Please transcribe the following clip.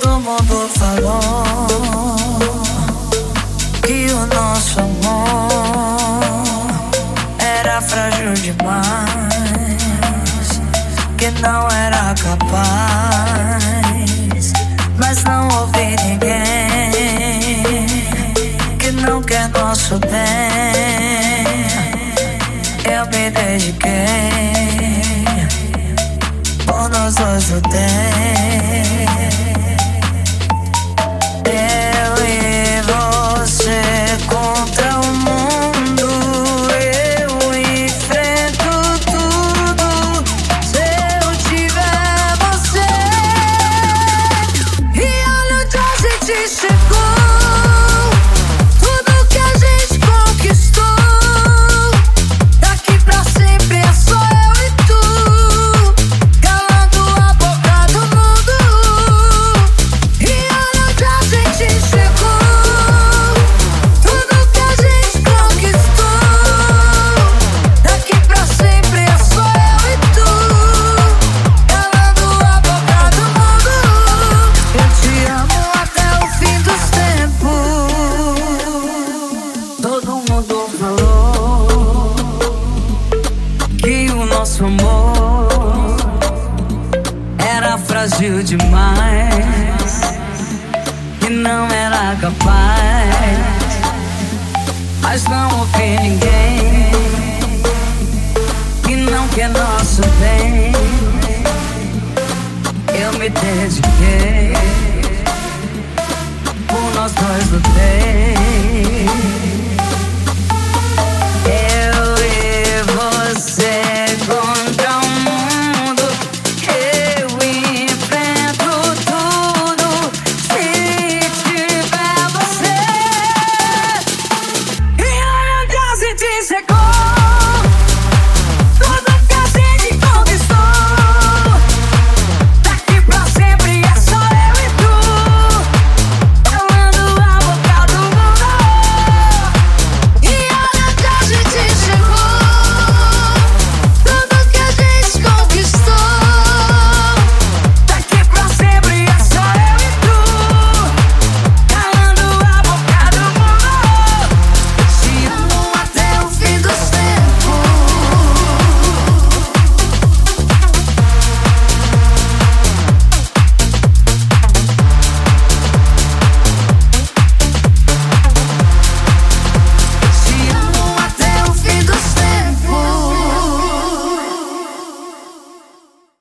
Todo mundo falou que o nosso amor era frágil demais, que não era capaz, mas não ouvi ninguém que não quer nosso bem. Eu me dediquei por nós dois lutei. nosso frágil demais e não era capaz. Mas não ouvi ninguém que não quer nosso bem. Eu me dediquei por nós dois lutei.